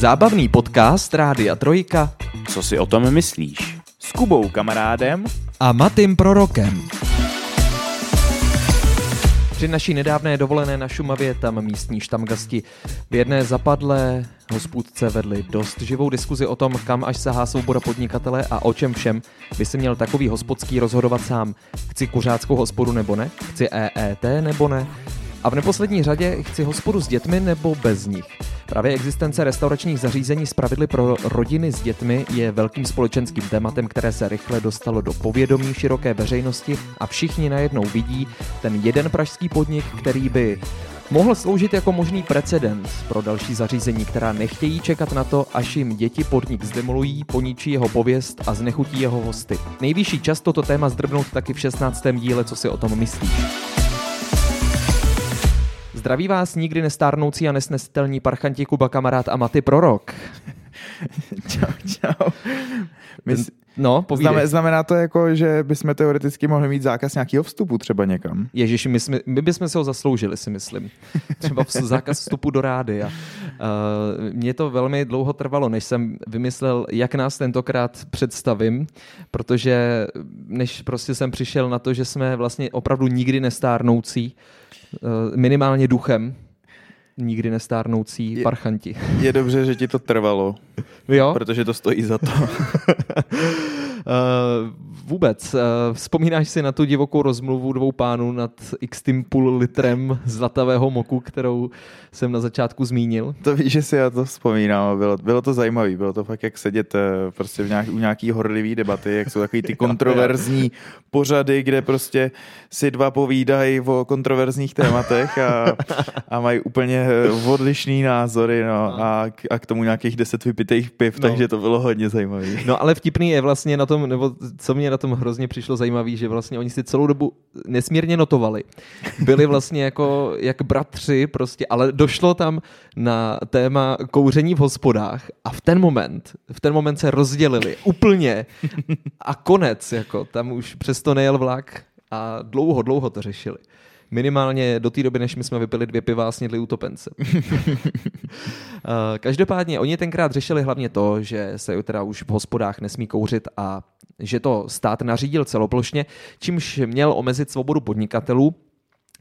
Zábavný podcast Rádia Trojka Co si o tom myslíš? S Kubou kamarádem a Matým Prorokem. Při naší nedávné dovolené na Šumavě tam místní štamgasti v jedné zapadlé hospůdce vedli dost živou diskuzi o tom, kam až sahá svoboda podnikatele a o čem všem by si měl takový hospodský rozhodovat sám. Chci kuřáckou hospodu nebo ne? Chci EET nebo ne? A v neposlední řadě chci hospodu s dětmi nebo bez nich. Právě existence restauračních zařízení s pravidly pro rodiny s dětmi je velkým společenským tématem, které se rychle dostalo do povědomí široké veřejnosti a všichni najednou vidí ten jeden pražský podnik, který by mohl sloužit jako možný precedens pro další zařízení, která nechtějí čekat na to, až jim děti podnik zdemolují, poničí jeho pověst a znechutí jeho hosty. Nejvyšší čas toto téma zdrbnout taky v 16. díle, co si o tom myslíš. Zdraví vás nikdy nestárnoucí a nesnesitelní parchanti Kuba kamarád a Maty Prorok. čau, čau. My, no, Znamená, znamená to jako, že bychom teoreticky mohli mít zákaz nějakého vstupu třeba někam? Ježiši, my, jsme, my bychom se ho zasloužili, si myslím. Třeba zákaz vstupu do rády. Uh, mně to velmi dlouho trvalo, než jsem vymyslel, jak nás tentokrát představím, protože než prostě jsem přišel na to, že jsme vlastně opravdu nikdy nestárnoucí, minimálně duchem nikdy nestárnoucí je, parchanti. Je dobře, že ti to trvalo, jo? protože to stojí za to. Uh, vůbec. Uh, vzpomínáš si na tu divokou rozmluvu dvou pánů nad x půl litrem zlatavého moku, kterou jsem na začátku zmínil? To víš, že si já to vzpomínám. Bylo, bylo to zajímavé. Bylo to fakt jak sedět uh, prostě v nějak, u nějaký horlivý debaty, jak jsou takový ty kontroverzní pořady, kde prostě si dva povídají o kontroverzních tématech a, a mají úplně odlišný názory no, a, a k tomu nějakých deset vypitých piv, no. takže to bylo hodně zajímavé. No ale vtipný je vlastně na tom, nebo co mě na tom hrozně přišlo zajímavé, že vlastně oni si celou dobu nesmírně notovali. Byli vlastně jako jak bratři prostě, ale došlo tam na téma kouření v hospodách a v ten moment, v ten moment se rozdělili úplně a konec, jako tam už přesto nejel vlak a dlouho, dlouho to řešili. Minimálně do té doby, než my jsme vypili dvě piva a snědli utopence. Eh, každopádně oni tenkrát řešili hlavně to, že se teda už v hospodách nesmí kouřit a že to stát nařídil celoplošně, čímž měl omezit svobodu podnikatelů,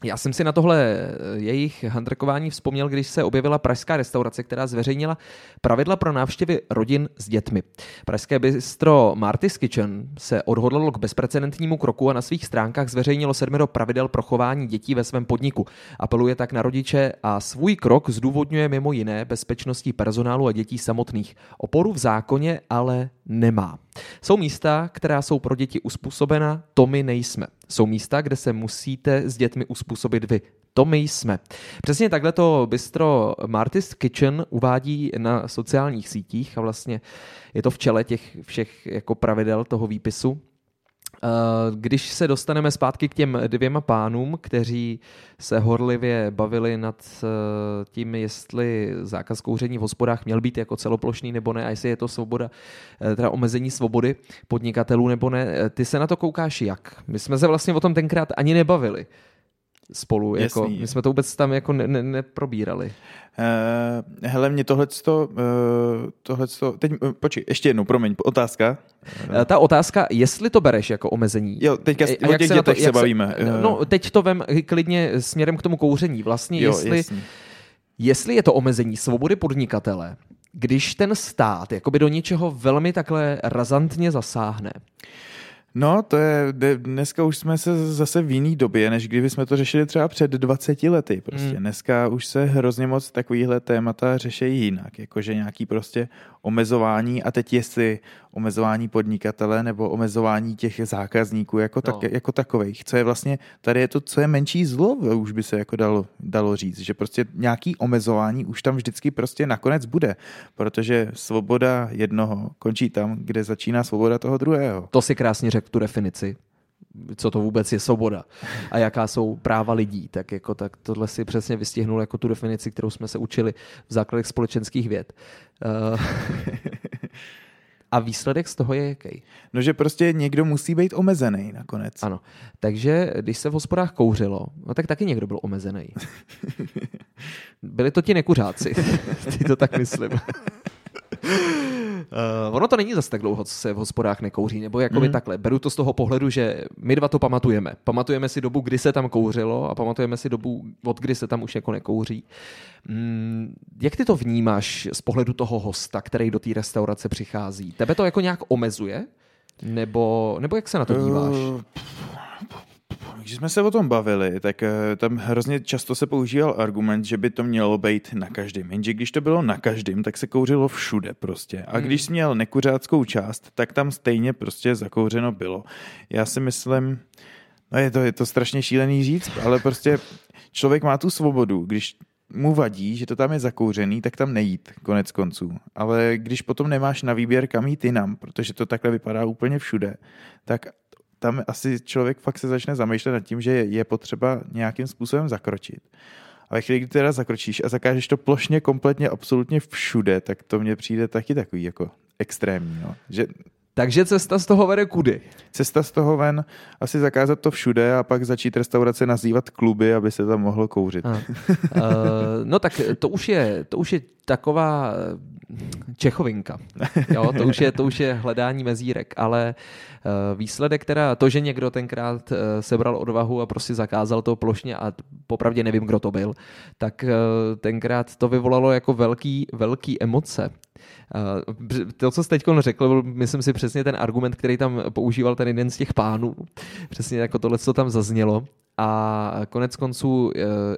já jsem si na tohle eh, jejich handrkování vzpomněl, když se objevila pražská restaurace, která zveřejnila pravidla pro návštěvy rodin s dětmi. Pražské bistro Marty's Kitchen se odhodlalo k bezprecedentnímu kroku a na svých stránkách zveřejnilo sedmero pravidel pro chování dětí ve svém podniku. Apeluje tak na rodiče a svůj krok zdůvodňuje mimo jiné bezpečností personálu a dětí samotných. Oporu v zákoně ale nemá. Jsou místa, která jsou pro děti uspůsobena, to my nejsme. Jsou místa, kde se musíte s dětmi uspůsobit vy. To my jsme. Přesně takhle to bistro Marty's Kitchen uvádí na sociálních sítích a vlastně je to v čele těch všech jako pravidel toho výpisu. Eh, když se dostaneme zpátky k těm dvěma pánům, kteří se horlivě bavili nad eh, tím, jestli zákaz kouření v hospodách měl být jako celoplošný nebo ne, a jestli je to svoboda, eh, teda omezení svobody podnikatelů nebo ne, ty se na to koukáš jak? My jsme se vlastně o tom tenkrát ani nebavili spolu. Jako, my jsme to vůbec tam jako ne, ne, neprobírali. Uh, hele, mě tohleto, uh, tohleto, teď, uh, počkej, ještě jednou, promiň, otázka. Uh, ta otázka, jestli to bereš jako omezení. Jo, teďka a o těch se dětech to, se bavíme. Se, no, teď to vem klidně směrem k tomu kouření. Vlastně, jo, jestli, jestli je to omezení svobody podnikatele, když ten stát jakoby do něčeho velmi takhle razantně zasáhne, No, to je, dneska už jsme se zase v jiný době, než kdyby jsme to řešili třeba před 20 lety. Prostě mm. dneska už se hrozně moc takovýhle témata řeší jinak, jakože nějaký prostě omezování a teď jestli omezování podnikatele nebo omezování těch zákazníků jako, tak, no. jako takových. Co je vlastně, tady je to, co je menší zlo, už by se jako dalo, dalo říct, že prostě nějaký omezování už tam vždycky prostě nakonec bude, protože svoboda jednoho končí tam, kde začíná svoboda toho druhého. To si krásně řekl tu definici co to vůbec je svoboda a jaká jsou práva lidí, tak, jako, tak tohle si přesně vystihnul jako tu definici, kterou jsme se učili v základech společenských věd. Uh, a výsledek z toho je jaký? No, že prostě někdo musí být omezený nakonec. Ano. Takže když se v hospodách kouřilo, no tak taky někdo byl omezený. Byli to ti nekuřáci. Ty to tak myslím. Uh, ono to není zase tak dlouho, co se v hospodách nekouří, nebo jakoby mm. takhle. Beru to z toho pohledu, že my dva to pamatujeme. Pamatujeme si dobu, kdy se tam kouřilo a pamatujeme si dobu, od kdy se tam už jako nekouří. Mm, jak ty to vnímáš z pohledu toho hosta, který do té restaurace přichází? Tebe to jako nějak omezuje? Nebo, nebo jak se na to díváš? Uh, když jsme se o tom bavili, tak eh, tam hrozně často se používal argument, že by to mělo být na každém. Jenže když to bylo na každém, tak se kouřilo všude prostě. A hmm. když jsi měl nekuřáckou část, tak tam stejně prostě zakouřeno bylo. Já si myslím, no je to, je to strašně šílený říct, ale prostě člověk má tu svobodu, když mu vadí, že to tam je zakouřený, tak tam nejít, konec konců. Ale když potom nemáš na výběr, kam jít jinam, protože to takhle vypadá úplně všude, tak tam asi člověk fakt se začne zamýšlet nad tím, že je potřeba nějakým způsobem zakročit. A ve chvíli, kdy teda zakročíš a zakážeš to plošně, kompletně, absolutně všude, tak to mně přijde taky takový jako extrémní. No. Že takže cesta z toho vede kudy? Cesta z toho ven, asi zakázat to všude a pak začít restaurace nazývat kluby, aby se tam mohlo kouřit. uh, no tak to už je, to už je taková Čechovinka. Jo, to, už je, to už je hledání mezírek, ale uh, výsledek teda, to, že někdo tenkrát sebral odvahu a prostě zakázal to plošně a popravdě nevím, kdo to byl, tak tenkrát to vyvolalo jako velký, velký emoce. Uh, to, co jsi teď řekl, byl, myslím si, přesně ten argument, který tam používal ten jeden z těch pánů. Přesně jako tohle, co tam zaznělo. A konec konců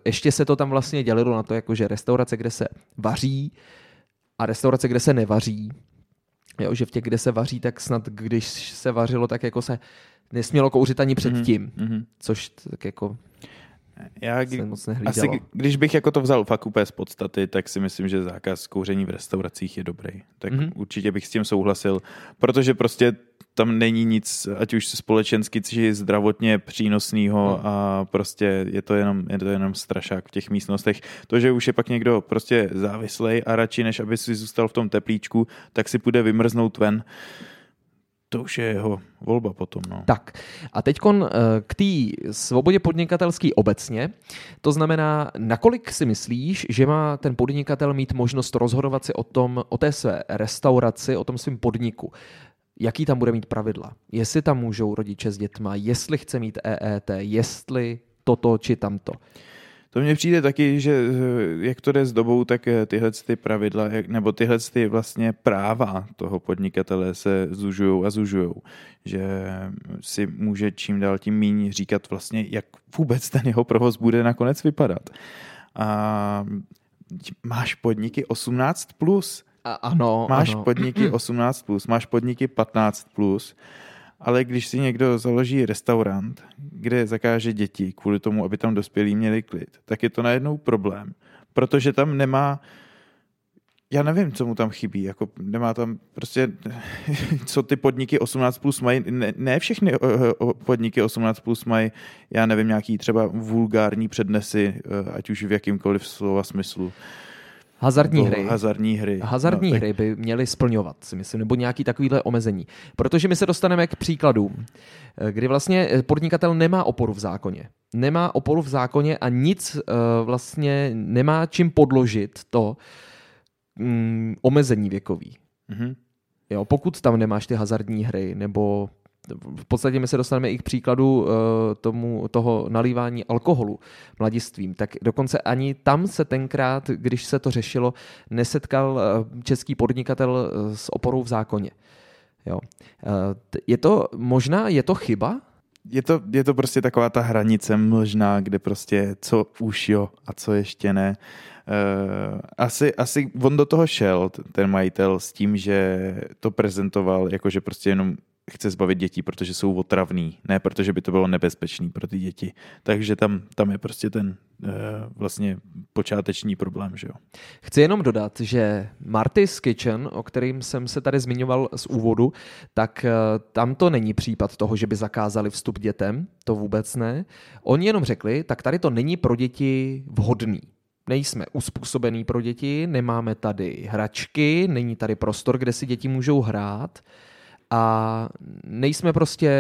ještě se to tam vlastně dělilo na to, jako že restaurace, kde se vaří, a restaurace, kde se nevaří, jo, že v těch, kde se vaří, tak snad když se vařilo, tak jako se nesmělo kouřit ani předtím, mm-hmm. což tak jako já, kdy, moc asi, když bych jako to vzal fakt úplně z podstaty, tak si myslím, že zákaz kouření v restauracích je dobrý. Tak mm-hmm. určitě bych s tím souhlasil, protože prostě tam není nic, ať už společensky, či zdravotně přínosného mm. a prostě je to, jenom, je to jenom strašák v těch místnostech. To, že už je pak někdo prostě závislej a radši, než aby si zůstal v tom teplíčku, tak si půjde vymrznout ven to už je jeho volba potom. No. Tak a teď eh, k té svobodě podnikatelský obecně, to znamená, nakolik si myslíš, že má ten podnikatel mít možnost rozhodovat si o, tom, o té své restauraci, o tom svém podniku, jaký tam bude mít pravidla, jestli tam můžou rodiče s dětma, jestli chce mít EET, jestli toto či tamto. To mně přijde taky, že eh, jak to jde s dobou, tak eh, tyhle ty pravidla, nebo tyhle ty vlastně práva toho podnikatele se zužují a zužují. Že si může čím dál tím méně říkat vlastně, jak vůbec ten jeho provoz bude nakonec vypadat. A máš podniky 18+, plus, a, ano, máš ano. podniky 18+, plus, máš podniky 15+, plus, ale když si někdo založí restaurant, kde zakáže děti kvůli tomu, aby tam dospělí měli klid, tak je to najednou problém, protože tam nemá já nevím, co mu tam chybí, jako nemá tam prostě, co ty podniky 18 plus mají, ne, ne všechny podniky 18 plus mají, já nevím, nějaký třeba vulgární přednesy, eh, ať už v jakýmkoliv slova smyslu. Hazardní hry. Hazardní hry. Hazardní no, hry by měly splňovat, si myslím, nebo nějaký takovýhle omezení. Protože my se dostaneme k příkladům, kdy vlastně podnikatel nemá oporu v zákoně. Nemá oporu v zákoně a nic uh, vlastně nemá čím podložit to um, omezení věkový. Mm-hmm. Jo, pokud tam nemáš ty hazardní hry nebo v podstatě my se dostaneme i k příkladu uh, tomu, toho nalívání alkoholu mladistvím, tak dokonce ani tam se tenkrát, když se to řešilo, nesetkal uh, český podnikatel uh, s oporou v zákoně. Jo. Je to možná, je to chyba? Je to, je to prostě taková ta hranice možná, kde prostě co už jo a co ještě ne. Uh, asi, asi on do toho šel, ten majitel, s tím, že to prezentoval jako, že prostě jenom chce zbavit dětí, protože jsou otravný, ne protože by to bylo nebezpečný pro ty děti. Takže tam, tam je prostě ten uh, vlastně počáteční problém. Že jo. Chci jenom dodat, že Marty's Kitchen, o kterým jsem se tady zmiňoval z úvodu, tak uh, tam to není případ toho, že by zakázali vstup dětem, to vůbec ne. Oni jenom řekli, tak tady to není pro děti vhodný nejsme uspůsobený pro děti, nemáme tady hračky, není tady prostor, kde si děti můžou hrát a nejsme prostě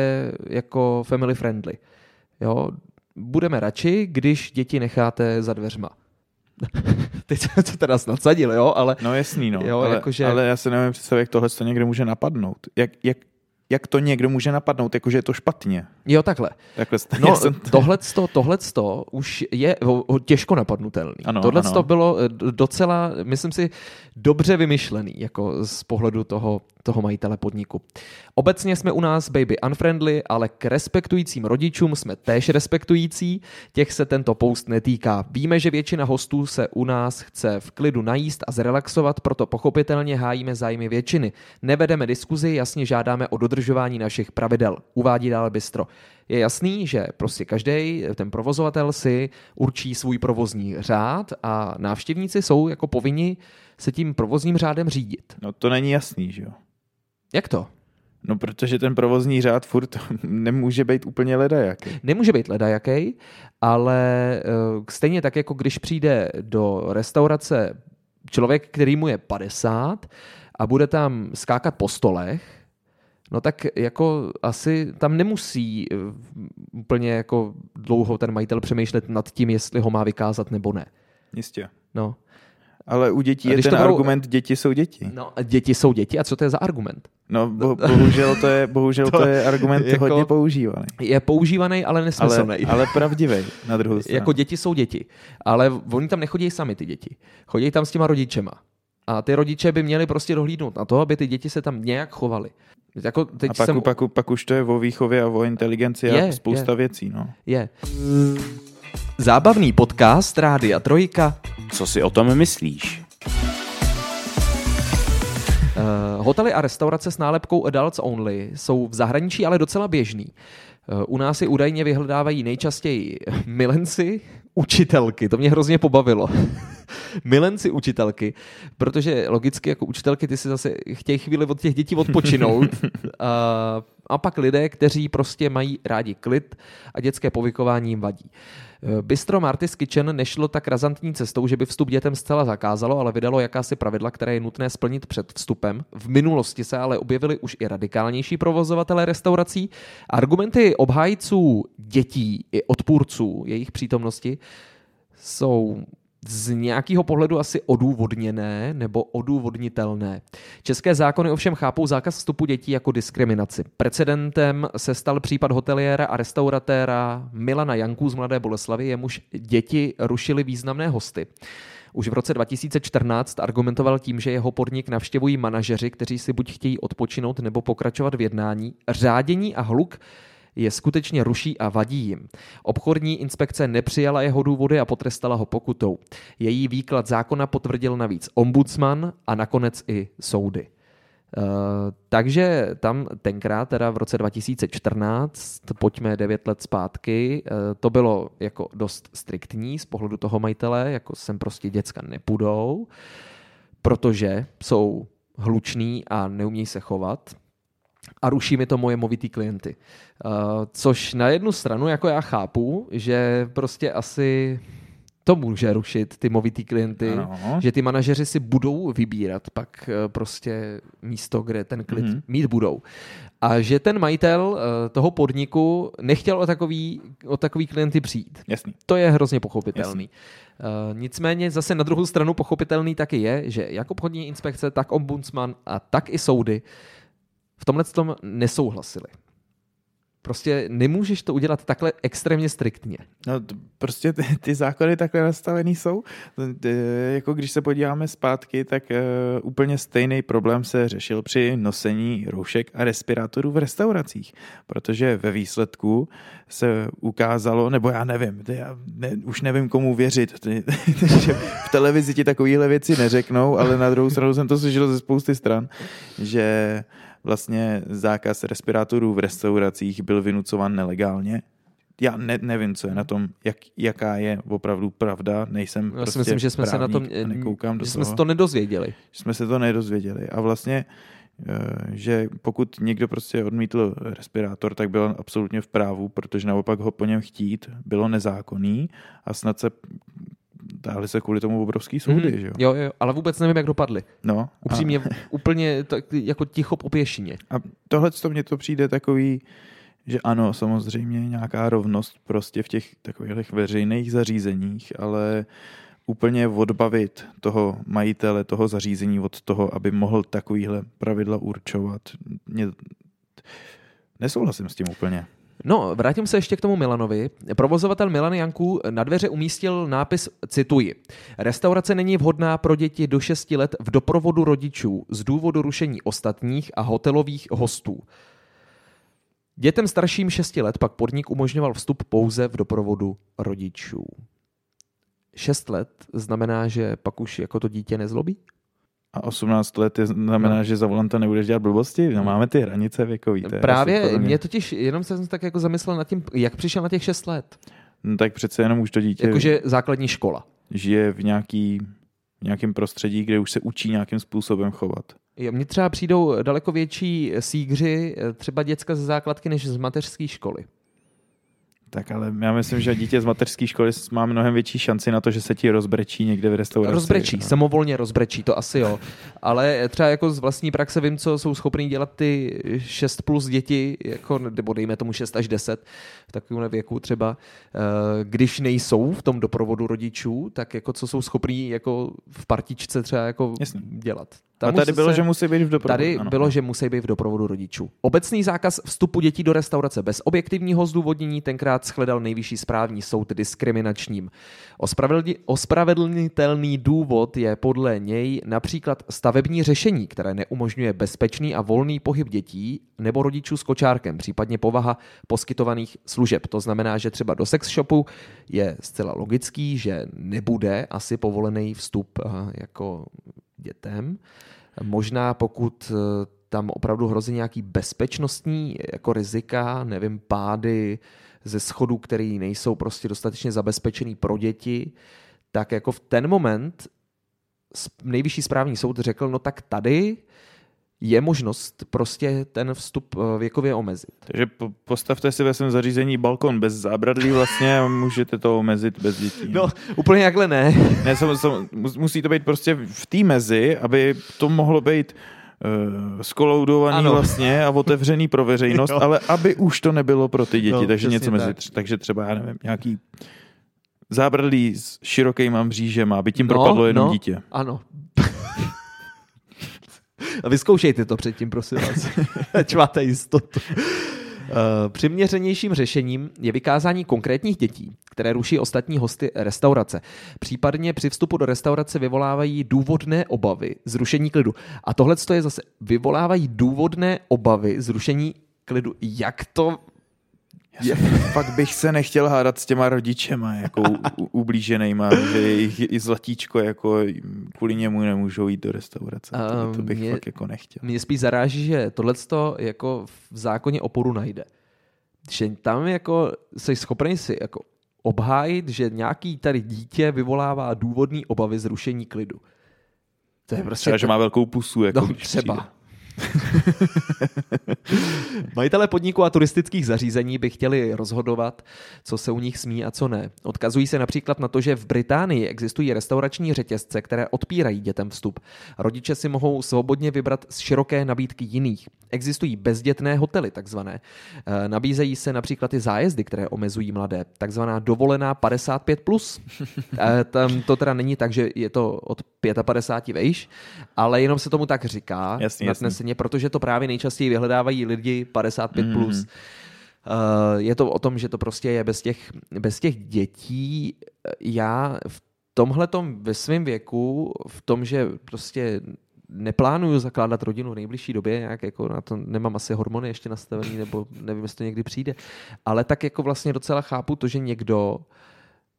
jako family friendly. Jo? Budeme radši, když děti necháte za dveřma. Teď se to teda nadsadil, jo, ale No jasný, no. Jo, ale, jakože- ale já se nevím představit, jak tohle to někdo může napadnout. Jak, jak, jak to někdo může napadnout, jakože je to špatně. jo, takhle. Takhle, No, jsem- tohleto, tohleto už je těžko napadnutelný. Ano, tohleto ano. bylo eh, docela, myslím si, dobře vymyšlený, jako z pohledu toho, toho majitele podniku. Obecně jsme u nás baby unfriendly, ale k respektujícím rodičům jsme též respektující. Těch se tento post netýká. Víme, že většina hostů se u nás chce v klidu najíst a zrelaxovat, proto pochopitelně hájíme zájmy většiny. Nevedeme diskuzi, jasně žádáme o dodržování našich pravidel. Uvádí dále Bistro. Je jasný, že prostě každý ten provozovatel si určí svůj provozní řád a návštěvníci jsou jako povinni se tím provozním řádem řídit. No to není jasný, že jo. Jak to? No protože ten provozní řád furt nemůže být úplně ledajaký. Nemůže být ledajaký, ale eh, stejně tak, jako když přijde do restaurace člověk, který mu je 50 a bude tam skákat po stolech, no tak jako asi tam nemusí eh, úplně jako dlouho ten majitel přemýšlet nad tím, jestli ho má vykázat nebo ne. Jistě. No. Ale u dětí je ten budou- argument, děti jsou děti. no děti jsou děti a co to je za argument? No bo, bohužel to je, bohužel to, To je argument jako- hodně používaný. Je používaný, ale Ale, nesmyslný. ale pravdivý na druhou stranu. Jako děti jsou děti, ale oni tam nechodí sami ty děti. Chodí tam s těma rodičema. A ty rodiče by měli prostě dohlídnout na to, aby ty děti se tam nějak chovaly. Jako teď a pak, jsem... pak, pak už to je o výchově a o inteligenci a Je, spousta věcí. No. Je. Zábavný podcast Rádia Trojka. Co si o tom myslíš? Uh, hotely a restaurace s nálepkou Adults Only jsou v zahraničí ale docela běžný. Uh, u nás si údajně vyhledávají nejčastěji milenci, učitelky. To mě hrozně pobavilo. milenci, učitelky, protože logicky jako učitelky ty si zase chtějí chvíli od těch dětí odpočinout. a, a pak lidé, kteří prostě mají rádi klid a dětské povykování jim vadí. Eh, Bistro Marty's Kitchen nešlo tak razantní cestou, že by vstup dětem zcela zakázalo, ale vydalo jakási pravidla, které je nutné splnit před vstupem. V minulosti se ale objevily už i radikálnější provozovatele restaurací. Argumenty obhájců dětí i odpůrců jejich přítomnosti jsou z nějakého pohledu asi odůvodněné nebo odůvodnitelné. České zákony ovšem chápou zákaz vstupu dětí jako diskriminaci. Precedentem se stal případ hoteliéra a restauratéra Milana Janků z Mladé Boleslavy, jemuž děti rušili významné hosty. Už v roce 2014 argumentoval tím, že jeho podnik navštěvují manažeři, kteří si buď chtějí odpočinout nebo pokračovat v jednání. Řádění a hluk je skutečně ruší a vadí jim. Obchodní inspekce nepřijala jeho důvody a potrestala ho pokutou. Její výklad zákona potvrdil navíc ombudsman a nakonec i soudy. Uh, takže tam tenkrát, teda v roce 2014, pojďme 9 let zpátky, uh, to bylo jako dost striktní z pohledu toho majitele, jako sem prostě děcka nepůjdou, protože jsou hluční a neumějí se chovat a ruší mi to moje movitý klienty. Uh, což na jednu stranu, jako já chápu, že prostě asi to může rušit ty movitý klienty, Ano. že ty manažeři si budou vybírat pak eh, prostě místo, kde ten klid Mhm. mm-hmm. mít budou. A že ten majitel eh, toho podniku nechtěl o takový, o takový klienty přijít. Jasný. To je hrozně pochopitelný. Uh, nicméně zase na druhou stranu pochopitelný taky je, že jak obchodní inspekce, tak ombudsman a tak i soudy v tomhle tom nesouhlasili. Prostě nemůžeš to udělat takhle extrémně striktně. No, prostě ty, ty zákony takhle nastavený jsou. Jako když se podíváme zpátky, tak uh, úplně stejný problém se řešil při nosení roušek a respirátorů v restauracích, protože ve výsledku se ukázalo, nebo já nevím, já ne, už nevím komu věřit, že v televizi ti takovéhle věci neřeknou, ale na druhou stranu jsem to slyšel ze spousty stran, že vlastně zákaz respirátorů v restauracích byl vynucován nelegálně. Já ne, nevím, co je na tom, jak, jaká je opravdu pravda, nejsem Já prostě si myslím, že jsme se na tom, nekoukám do že toho. jsme se to nedozvěděli. Že jsme se to nedozvěděli. A vlastně, eh, že pokud někdo prostě odmítl respirátor, tak byl absolutně v právu, protože naopak ho po něm chtít bylo nezákonný a snad se dáli se kvůli tomu obrovský soudy, Mhm. že jo? Jo, jo, ale vůbec nevím, jak dopadly. No, Upřímně, úplně tak, jako ticho po pěšině. A tohle to mně to přijde takový, že ano, samozřejmě nějaká rovnost prostě v těch takových veřejných zařízeních, ale úplně odbavit toho majitele, toho zařízení od toho, aby mohl takovýhle pravidla určovat. Mě... Nesouhlasím s tím úplně. No, vrátím se ještě k tomu Milanovi. Provozovatel Milan Janků na dveře umístil nápis, cituji, restaurace není vhodná pro děti do 6 let v doprovodu rodičů z důvodu rušení ostatních a hotelových hostů. Dětem starším 6 let pak podnik umožňoval vstup pouze v doprovodu rodičů. 6 let znamená, že pak už jako to dítě nezlobí? A 18 let je, znamená, no. že za volanta nebudeš dělat blbosti? No máme ty hranice věkový. To Právě, mě totiž, jenom jsem tak jako zamyslel nad tím, jak přišel na těch 6 let. No, tak přece jenom už to dítě... Jakože základní škola. Žije v nějaký, v nějakém prostředí, kde už se učí nějakým způsobem chovat. Jo, mně třeba přijdou daleko větší sígři, třeba děcka ze základky, než z mateřské školy. Tak ale já myslím, že dítě z mateřské školy má mnohem větší šanci na to, že se ti rozbrečí někde v restauraci. Rozbrečí, no. samovolně rozbrečí, to asi jo. Ale třeba jako z vlastní praxe vím, co jsou schopní dělat ty 6 plus děti, jako, nebo dejme tomu 6 až 10 v takovém věku třeba, eh, když nejsou v tom doprovodu rodičů, tak jako co jsou schopní jako v partičce třeba jako Jasně. dělat. Tam a tady bylo, se, že musí být v doprovodu. Tady ano. bylo, že musí být v doprovodu rodičů. Obecný zákaz vstupu dětí do restaurace bez objektivního zdůvodnění tenkrát shledal nejvyšší správní soud diskriminačním. Ospravedlnitelný důvod je podle něj například stavební řešení, které neumožňuje bezpečný a volný pohyb dětí nebo rodičů s kočárkem, případně povaha poskytovaných služeb. To znamená, že třeba do sex shopu je zcela logický, že nebude asi povolený vstup eh, jako dětem. Možná pokud eh, tam opravdu hrozí nějaký bezpečnostní jako rizika, nevím, pády ze schodů, které nejsou prostě dostatečně zabezpečený pro děti, tak jako v ten moment nejvyšší správní soud řekl, no tak tady je možnost prostě ten vstup eh, věkově omezit. Takže postavte si ve svém zařízení balkon bez zábradlí vlastně a můžete to omezit bez dětí. No, úplně jakhle ne. ne sam, sam, musí to být prostě v té mezi, aby to mohlo být uh, skoloudovaný ano. vlastně a otevřený pro veřejnost, ale aby už to nebylo pro ty děti, no, takže něco mezi, tak. takže třeba, já nevím, nějaký zábradlí s širokýma mřížem, aby tím no, propadlo jenom no, dítě. Ano, a vyzkoušejte to předtím, prosím vás. Ať máte jistotu. Uh, přiměřenějším řešením je vykázání konkrétních dětí, které ruší ostatní hosty restaurace. Případně při vstupu do restaurace vyvolávají důvodné obavy zrušení klidu. A tohle je zase vyvolávají důvodné obavy zrušení klidu. Jak to já fakt bych se nechtěl hádat s těma rodičema, jako ublíženýma, že jejich i zlatíčko, jako kvůli němu nemůžou jít do restaurace. To, to bych mě, fakt jako nechtěl. Mě spíš zaráží, že tohle jako v zákoně oporu najde. Že tam jako jsi schopný si jako obhájit, že nějaký tady dítě vyvolává důvodný obavy zrušení klidu. To je prostě... Třeba, že má velkou pusu. Jako no, třeba. Přijde. Majitelé podniků a turistických zařízení by chtěli rozhodovat, co se u nich smí a co ne. Odkazují se například na to, že v Británii existují restaurační řetězce, které odpírají dětem vstup. Rodiče si mohou svobodně vybrat z široké nabídky jiných. Existují bezdětné hotely, takzvané. E, nabízejí se například i zájezdy, které omezují mladé, takzvaná dovolená 55+. Plus. E, tam to teda není tak, že je to od 55 vejš, ale jenom se tomu tak říká. Jasně, jasně ceně, protože to právě nejčastěji vyhledávají lidi 55+. Mm. Plus. Uh, je to o tom, že to prostě je bez těch, bez těch dětí. Já v tomhle ve svém věku, v tom, že prostě neplánuju zakládat rodinu v nejbližší době, nějak jako na to nemám asi hormony ještě nastavený, nebo nevím, jestli to někdy přijde, ale tak jako vlastně docela chápu to, že někdo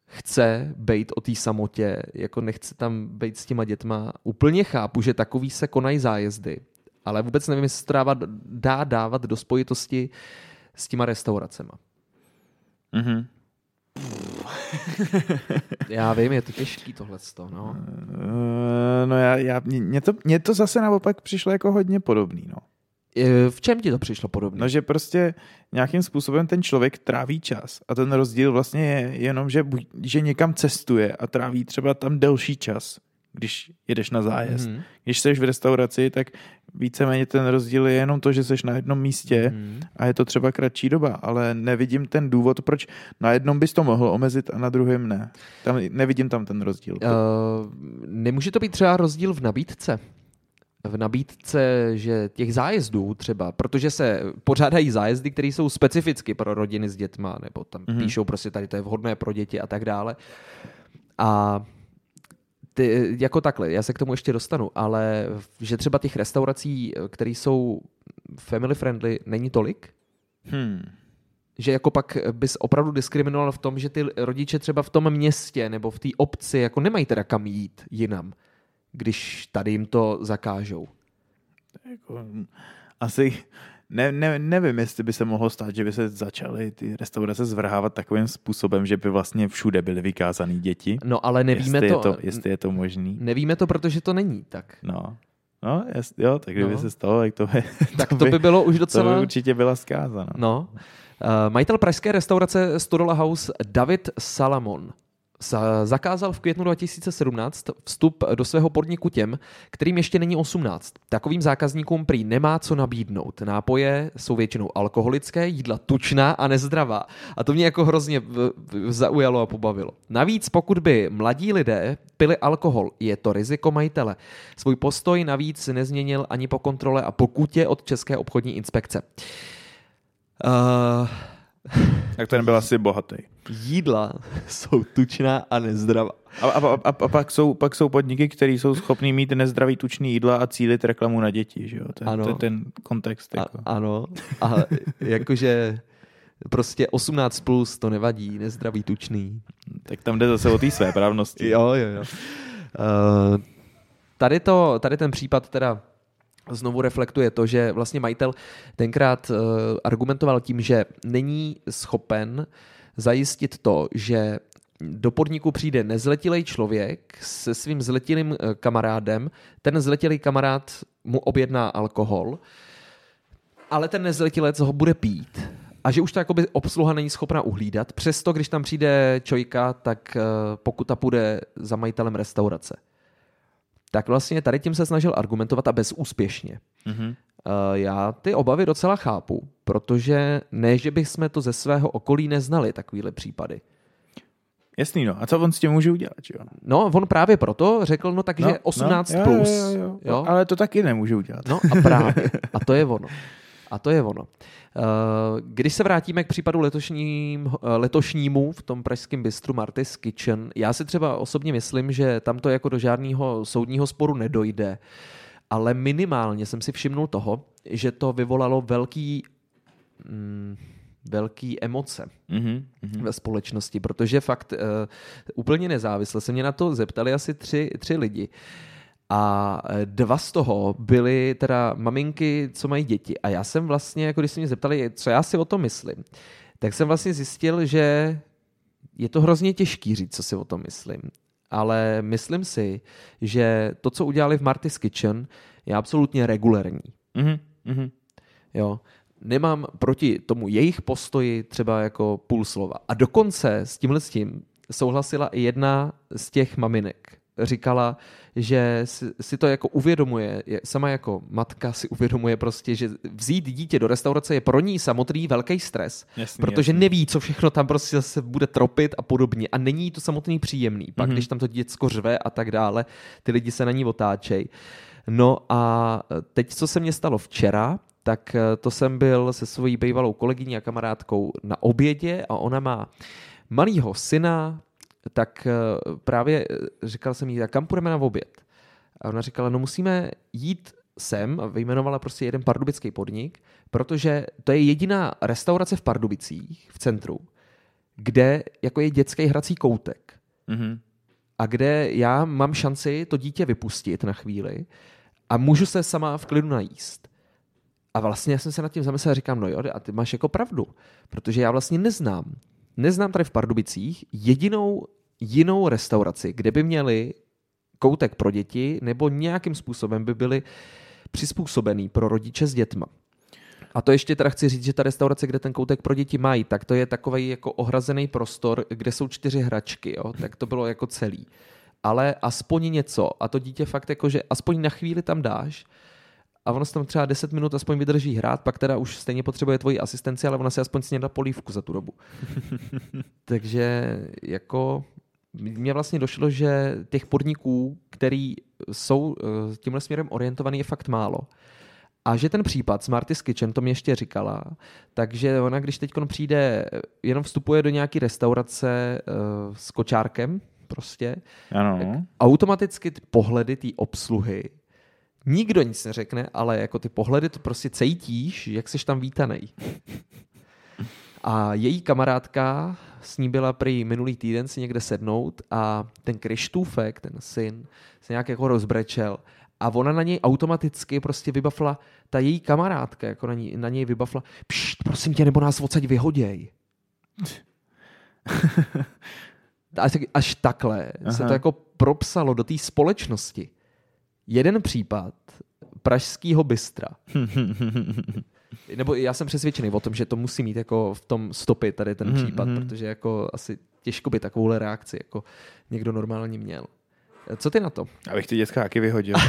chce být o té samotě, jako nechce tam být s těma dětma. Úplně chápu, že takový se konají zájezdy ale vůbec nevím, jestli se to dává, dá dávat do spojitosti s těma restauracema. Mm-hmm. já vím, je to těžký tohle. No, uh, no já, já, mně, to, mně to zase naopak přišlo jako hodně podobný. No. V čem ti to přišlo podobně? No, že prostě nějakým způsobem ten člověk tráví čas a ten rozdíl vlastně je jenom, že, že někam cestuje a tráví třeba tam delší čas když jedeš na zájezd. Mhm. Když jsi v restauraci, tak víceméně ten rozdíl je jenom to, že jsi na jednom místě Mhm. a je to třeba kratší doba, ale nevidím ten důvod, proč na jednom bys to mohl omezit a na druhém ne. Tam, nevidím tam ten rozdíl. Uh, nemůže to být třeba rozdíl v nabídce? V nabídce, že těch zájezdů třeba, protože se pořádají zájezdy, které jsou specificky pro rodiny s dětma, nebo tam Mhm. mm-hmm. píšou prostě tady to je vhodné pro děti a tak dále. A ty, jako takhle, já se k tomu ještě dostanu, ale že třeba těch restaurací, které jsou family friendly, není tolik, Hmm. že jako pak bys opravdu diskriminoval v tom, že ty rodiče třeba v tom městě nebo v té obci jako nemají teda kam jít jinam, když tady jim to zakážou. Jako, asi ne, ne, nevím, jestli by se mohlo stát, že by se začaly ty restaurace zvrhávat takovým způsobem, že by vlastně všude byly vykázané děti. No ale nevíme jestli to, Je to, jestli je to možný. nevíme to, protože to není tak. No. No, jest, jo, tak kdyby No. se stalo, tak to by, Tak to by bylo už to docela... by určitě byla zkáza. No. No. Uh, majitel pražské restaurace Stodola House David Salamon zakázal v květnu 2017 vstup do svého podniku těm, kterým ještě není 18. Takovým zákazníkům prý nemá co nabídnout. Nápoje jsou většinou alkoholické, jídla tučná a nezdravá. A to mě jako hrozně zaujalo a pobavilo. Navíc pokud by mladí lidé pili alkohol, je to riziko majitele. Svůj postoj navíc nezměnil ani po kontrole a pokutě od České obchodní inspekce. Uh, Tak ten byl asi bohatý. Jídla jsou tučná a nezdravá. A, a, a, a pak, jsou, pak jsou podniky, které jsou schopný mít nezdravý tučný jídla a cílit reklamu na děti. Že jo? To, Ano. to je ten kontext. A, Jako. ano, a jakože prostě 18 plus to nevadí, nezdravý tučný. Tak tam jde zase o té své právnosti. Jo, jo, jo. Uh, tady, to, tady ten případ teda znovu reflektuje to, že vlastně majitel tenkrát uh, argumentoval tím, že není schopen zajistit to, že do podniku přijde nezletilý člověk se svým zletilým eh, kamarádem, ten zletilý kamarád mu objedná alkohol, ale ten nezletilec ho bude pít a že už to jakoby obsluha není schopna uhlídat. Přesto, když tam přijde čojka, tak eh, pokuta půjde za majitelem restaurace. Tak vlastně tady tím se snažil argumentovat a bezúspěšně. Mhm. Eh, Já ty obavy docela chápu, protože ne, že bychom to ze svého okolí neznali, takovýhle případy. Jasný, no. A co on s tím může udělat? Jo? No, on právě proto řekl, no takže no, 18 no, plus. Jo, jo, jo. Jo? Ale to taky nemůže udělat. No a právě. A to je ono. A to je ono. Eh, Když se vrátíme k případu letošním, eh, letošnímu v tom pražském bistru Marty's Kitchen, já si třeba osobně myslím, že tam to jako do žádného soudního sporu nedojde, ale minimálně jsem si všimnul toho, že to vyvolalo velký, mm, velký emoce Mhm, mhm. ve společnosti, protože fakt uh, úplně nezávisle se mě na to zeptali asi tři, tři lidi. A eh, dva z toho byly teda maminky, co mají děti. A já jsem vlastně, jako když se mě zeptali, co já si o tom myslím, tak jsem vlastně zjistil, že je to hrozně těžký říct, co si o tom myslím. Ale myslím si, že to, co udělali v Marty's Kitchen, je absolutně regulérní. Mhm, mhm. Jo. Nemám proti tomu jejich postoji třeba jako půl slova. A dokonce s tímhle s tím souhlasila i jedna z těch maminek. Říkala, že si, si to jako uvědomuje, je- sama jako matka si uvědomuje prostě, že vzít dítě do restaurace je pro ní samotný velký stres, Jasný, protože jasný. neví, co všechno tam prostě zase bude tropit a podobně. A není to samotný příjemný. Pak, Mhm. když tam to děcko řve a tak dále, ty lidi se na ní otáčejí. No a teď, co se mně stalo včera, tak eh, to jsem byl se svojí bývalou kolegyní a kamarádkou na obědě a ona má malýho syna, tak eh, právě eh, říkal jsem jí, tak kam půjdeme na oběd? A ona říkala, no musíme jít sem, a vyjmenovala prostě jeden pardubický podnik, protože to je jediná restaurace v Pardubicích, v centru, kde jako je dětský hrací koutek Mhm. a kde já mám šanci to dítě vypustit na chvíli a můžu se sama v klidu najíst. A vlastně já jsem se nad tím zamyslel a říkám, no jo, a ty máš jako pravdu, protože já vlastně neznám, neznám tady v Pardubicích jedinou jinou restauraci, kde by měli koutek pro děti nebo nějakým způsobem by byly přizpůsobený pro rodiče s dětma. A to ještě teda chci říct, že ta restaurace, kde ten koutek pro děti mají, tak to je takový jako ohrazený prostor, kde jsou čtyři hračky, jo? tak to bylo jako celý. ale aspoň něco. A to dítě fakt jako, že aspoň na chvíli tam dáš a ono se tam třeba 10 minut aspoň vydrží hrát, pak teda už stejně potřebuje tvoji asistenci, ale ona si aspoň snědla polívku za tu dobu. Takže jako mně vlastně došlo, že těch podniků, který jsou eh, tímhle směrem orientovaný, je fakt málo. A že ten případ Smarty's Kitchen, to mi ještě říkala, takže ona, když teď přijde, jenom vstupuje do nějaké restaurace uh, s kočárkem, prostě, Ano. tak automaticky pohledy té obsluhy, nikdo nic neřekne, ale jako ty pohledy to prostě cítíš, jak jsi tam vítanej. A její kamarádka s ní byla prý minulý týden si někde sednout a ten Krištůfek, ten syn, se nějak jako rozbrečel a ona na něj automaticky prostě vybafla, ta její kamarádka jako na, ní, na něj vybafla, pšt, prosím tě, nebo nás odsaď vyhoděj. až, až takhle Aha. se to jako propsalo do té společnosti. Jeden případ pražského bystra. Nebo já jsem přesvědčený o tom, že to musí mít jako v tom stopy tady ten Mhm, případ, mhm. protože jako asi těžko by takovouhle reakci jako někdo normálně měl. Co ty na to? Abych ty děcka taky vyhodil.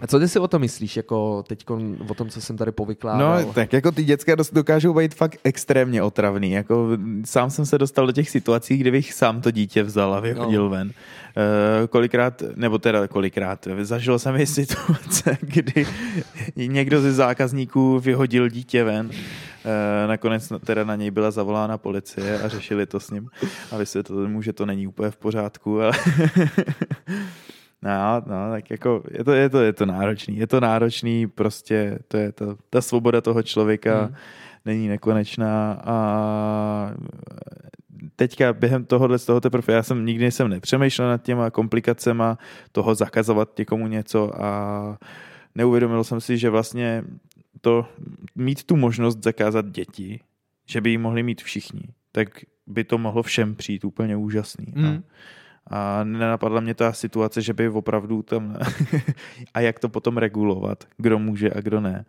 A co ty si o tom myslíš, jako teď o tom, co jsem tady povykládal? No, tak jako ty děcka dost- dokážou být fakt extrémně otravný. Jako, sám jsem se dostal do těch situací, kdy bych sám to dítě vzal a vyhodil No. ven. Uh, kolikrát, nebo teda kolikrát, zažil jsem i situace, kdy někdo ze zákazníků vyhodil dítě ven. Uh, nakonec teda na něj byla zavolána policie a řešili to s ním a vysvětlili mu, že to není úplně v pořádku, ale No, no, tak jako je to, je to, je to náročný. Je to náročný, prostě to je to, ta svoboda toho člověka Hmm. hmm. není nekonečná a teďka během tohohle z toho teprve, já jsem nikdy jsem nepřemýšlel nad těma komplikacema toho zakazovat někomu něco a neuvědomil jsem si, že vlastně to mít tu možnost zakázat děti, že by ji mohli mít všichni, tak by to mohlo všem přijít úplně úžasný. Mm. A, a nenapadla mě ta situace, že by opravdu tam... a jak to potom regulovat, kdo může a kdo ne.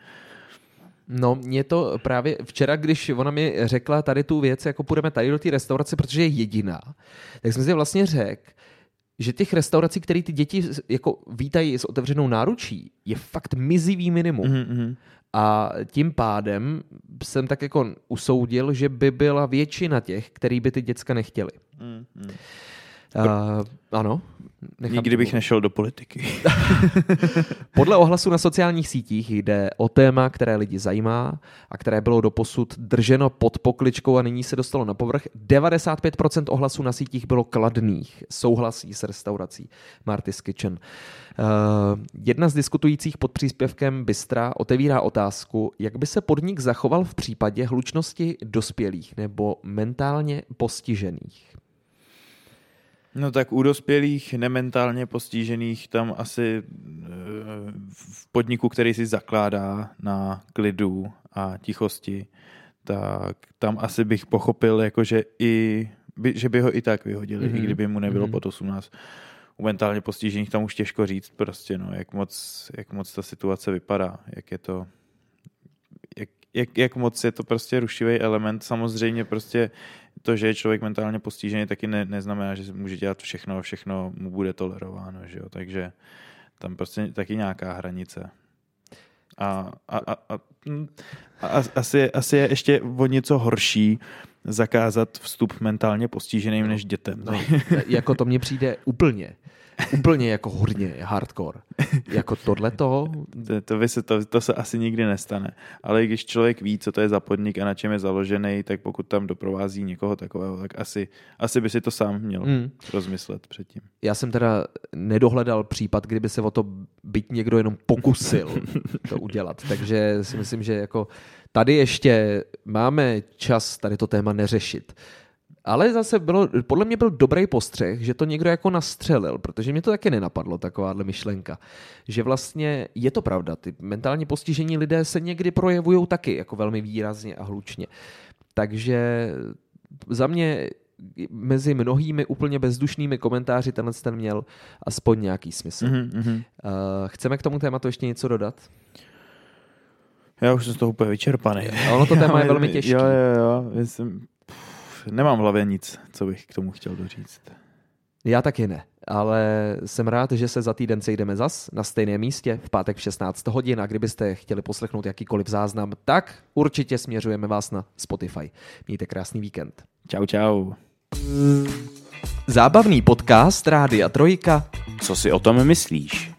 No, mě to právě včera, když ona mi řekla tady tu věc, jako půjdeme tady do té restaurace, protože je jediná, tak jsem si vlastně řekl, že těch restaurací, které ty děti jako vítají s otevřenou náručí, je fakt mizivý minimum. Mm-hmm. A tím pádem jsem tak jako usoudil, že by byla většina těch, který by ty děcka nechtěli. Mm-hmm. Uh, ano. Nechám Nikdy bych nešel do politiky. Podle ohlasu na sociálních sítích jde o téma, které lidi zajímá a které bylo doposud drženo pod pokličkou a nyní se dostalo na povrch. 95% ohlasů na sítích bylo kladných, souhlasí s restaurací Marty's Kitchen. Uh, jedna z diskutujících pod příspěvkem Bystra otevírá otázku, jak by se podnik zachoval v případě hlučnosti dospělých nebo mentálně postižených. No tak u dospělých, nementálně postižených, tam asi eh, v podniku, který si zakládá na klidu a tichosti, tak tam asi bych pochopil, jako že, i, by, že by ho i tak vyhodili, Mhm. mm-hmm. i kdyby mu nebylo Mhm. mm-hmm. pod 18. U mentálně postižených tam už těžko říct prostě, no, jak moc, jak moc ta situace vypadá, jak je to, jak, jak, jak moc je to prostě rušivý element. Samozřejmě prostě to, že je člověk mentálně postižený, taky ne, neznamená, že může dělat všechno a všechno mu bude tolerováno, že jo? takže tam prostě taky nějaká hranice. A, a, a, a, hm, a asi, je- asi je ještě o něco horší zakázat vstup mentálně postiženým než dětem. No, jako to mně přijde úplně, úplně jako hodně hardcore. Jako tohleto, To, to, by se, to, to se asi nikdy nestane. Ale když člověk ví, co to je za podnik a na čem je založený, tak pokud tam doprovází někoho takového, tak asi, asi by si to sám měl Mm. rozmyslet předtím. Já jsem teda nedohledal případ, kdyby se o to byť někdo jenom pokusil to udělat. Takže si myslím, že jako tady ještě máme čas tady to téma neřešit. Ale zase bylo, podle mě byl dobrý postřeh, že to někdo jako nastřelil, protože mě to taky nenapadlo, takováhle myšlenka. Že vlastně je to pravda, ty mentálně postižení lidé se někdy projevují taky jako velmi výrazně a hlučně. Takže za mě mezi mnohými úplně bezdušnými komentáři tenhle ten měl aspoň nějaký smysl. Mm-hmm. Uh, chceme k tomu tématu ještě něco dodat? Já už jsem z toho úplně vyčerpaný. A ono to téma je velmi těžký. Jo, jo, jo. Myslím, Nemám v hlavě nic, co bych k tomu chtěl doříct. Já taky ne, ale jsem rád, že se za týden sejdeme zas na stejném místě v pátek v 16 hodin a kdybyste chtěli poslechnout jakýkoliv záznam, tak určitě směřujeme vás na Spotify. Mějte krásný víkend. Čau, čau. Zábavný podcast Rádia Trojka Co si o tom myslíš?